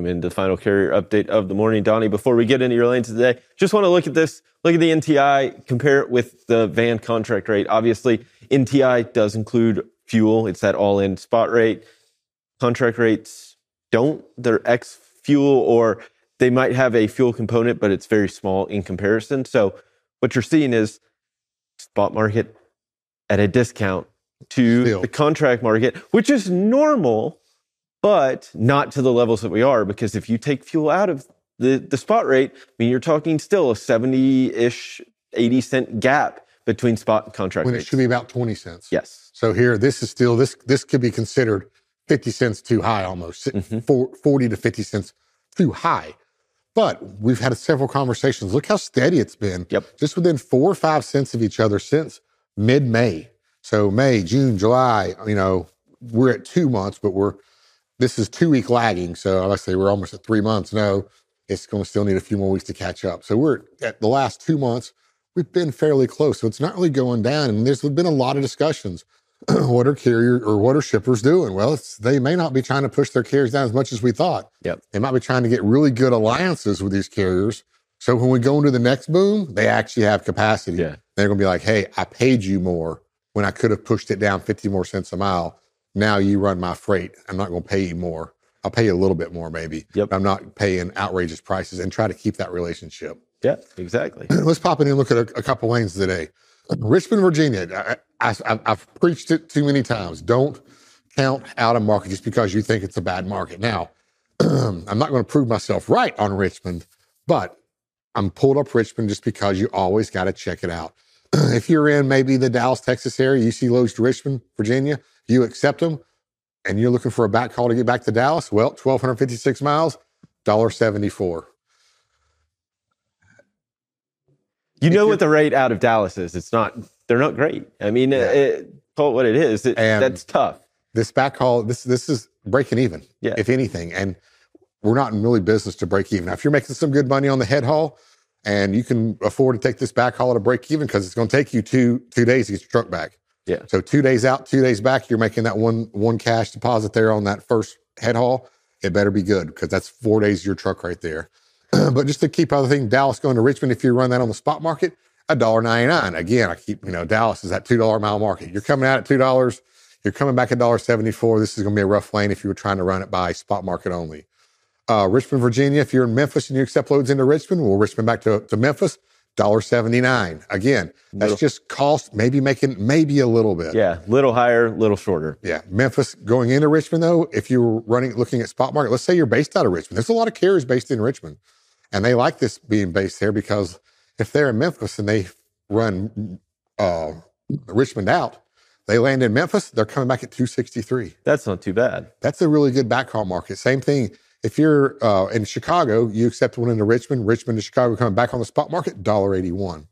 Welcome into the final carrier update of the morning. Donny, before we get into your lanes today, just want to look at this, look at the NTI, compare it with the van contract rate. Obviously, NTI does include fuel. It's that all in spot rate. Contract rates don't. They're ex fuel or they might have a fuel component, but it's very small in comparison. So what you're seeing is spot market at a discount to Still. the contract market, which is normal, but not to the levels that we are. Because if you take fuel out of the, the spot rate, I mean, you're talking still a 70 ish, 80 cent gap between spot and contract when it should be about 20 cents. yes. So here, this is still, this this could be considered 50 cents too high almost, Mhm. Four- 40 to 50 cents too high. But we've had several conversations. Look how steady it's been. Yep. Just within four or five cents of each other since mid May. So May, June, July, you know, we're at two months, but we're, this is two week lagging. So like I say, we're almost at three months. No, it's going to still need a few more weeks to catch up. So we're at the last two months, we've been fairly close. So it's not really going down. And there's been a lot of discussions. what are carrier or what are shippers doing? Well, it's, they may not be trying to push their carriers down as much as we thought. Yep. They might be trying to get really good alliances with these carriers. So when we go into the next boom, they actually have capacity. Yeah. They're going to be like, hey, I paid you more when I could have pushed it down 50 more cents a mile. Now you run my freight. I'm not going to pay you more. I'll pay you a little bit more, maybe. Yep. I'm not paying outrageous prices and try to keep that relationship. Yeah, exactly. Let's pop in and look at a, a couple lanes today. Richmond, Virginia. I, I, I've preached it too many times. Don't count out a market just because you think it's a bad market. Now, I'm not going to prove myself right on Richmond, but I'm pulled up Richmond just because you always got to check it out. if you're in maybe the Dallas, Texas area, you see loads to Richmond, Virginia, you accept them, and you're looking for a back haul to get back to Dallas. Well, 1,256 miles, $1.74. You know what the rate out of Dallas is. It's not, they're not great. I mean, Yeah. it, call it what it is. It, that's tough. this back haul, this this is breaking even, Yeah. if anything. And we're not in really business to break even. Now, if you're making some good money on the head haul and you can afford to take this back haul at a break even, because it's going to take you two two days to get your truck back. Yeah. So two days out, two days back, you're making that one one cash deposit there on that first head haul. It better be good because that's four days of your truck right there. but just to keep other thing, Dallas going to Richmond, if you run that on the spot market, a dollar ninety nine. Again, I keep you know Dallas is that two dollar mile market. You're coming out at two dollars. You're coming back at $1.74. This is going to be a rough lane if you were trying to run it by spot market only. Uh, Richmond, Virginia, if you're in Memphis and you accept loads into Richmond, well, Richmond back to, to Memphis, $1.79. Again, that's Little- just cost, maybe making maybe a little bit. Yeah, little higher, little shorter. Yeah. Memphis going into Richmond, though, if you were running, looking at spot market, let's say you're based out of Richmond. There's a lot of carriers based in Richmond. And they like this being based there because if they're in Memphis and they run uh, Richmond out, they land in Memphis, they're coming back at 263. That's not too bad. That's a really good backhaul market. Same thing. If you're uh, in Chicago, you accept one into Richmond, Richmond to Chicago coming back on the spot market, $1.81.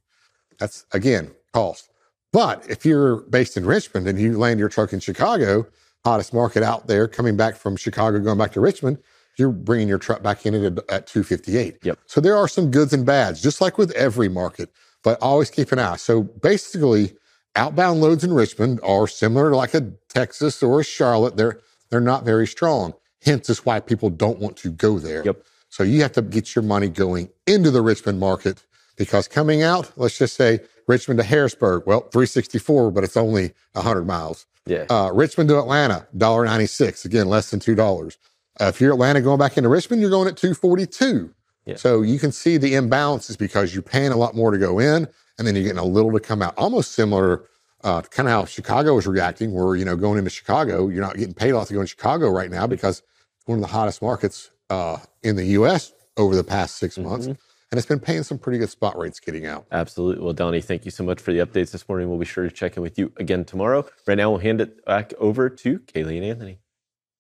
That's again cost. But if you're based in Richmond and you land your truck in Chicago, hottest market out there, coming back from Chicago, going back to Richmond, you're bringing your truck back in at, at 258. Yep. So there are some goods and bads, just like with every market, but always keep an eye. So basically, outbound loads in Richmond are similar to like a Texas or a Charlotte. They're they're not very strong. Hence is why people don't want to go there. Yep. So you have to get your money going into the Richmond market because coming out, let's just say Richmond to Harrisburg, well, 364, but it's only 100 miles. Yeah. Uh, Richmond to Atlanta, $1.96, again, less than $2. Uh, if you're Atlanta going back into Richmond, you're going at 242. Yeah. So you can see the imbalance is because you're paying a lot more to go in and then you're getting a little to come out. Almost similar uh, kind of how Chicago is reacting, where, you know, going into Chicago, you're not getting paid off to go in Chicago right now because it's one of the hottest markets uh, in the U.S. over the past 6 months. Mhm. And it's been paying some pretty good spot rates getting out. Absolutely. Well, Donny, thank you so much for the updates this morning. We'll be sure to check in with you again tomorrow. Right now, we'll hand it back over to Kaylee and Anthony.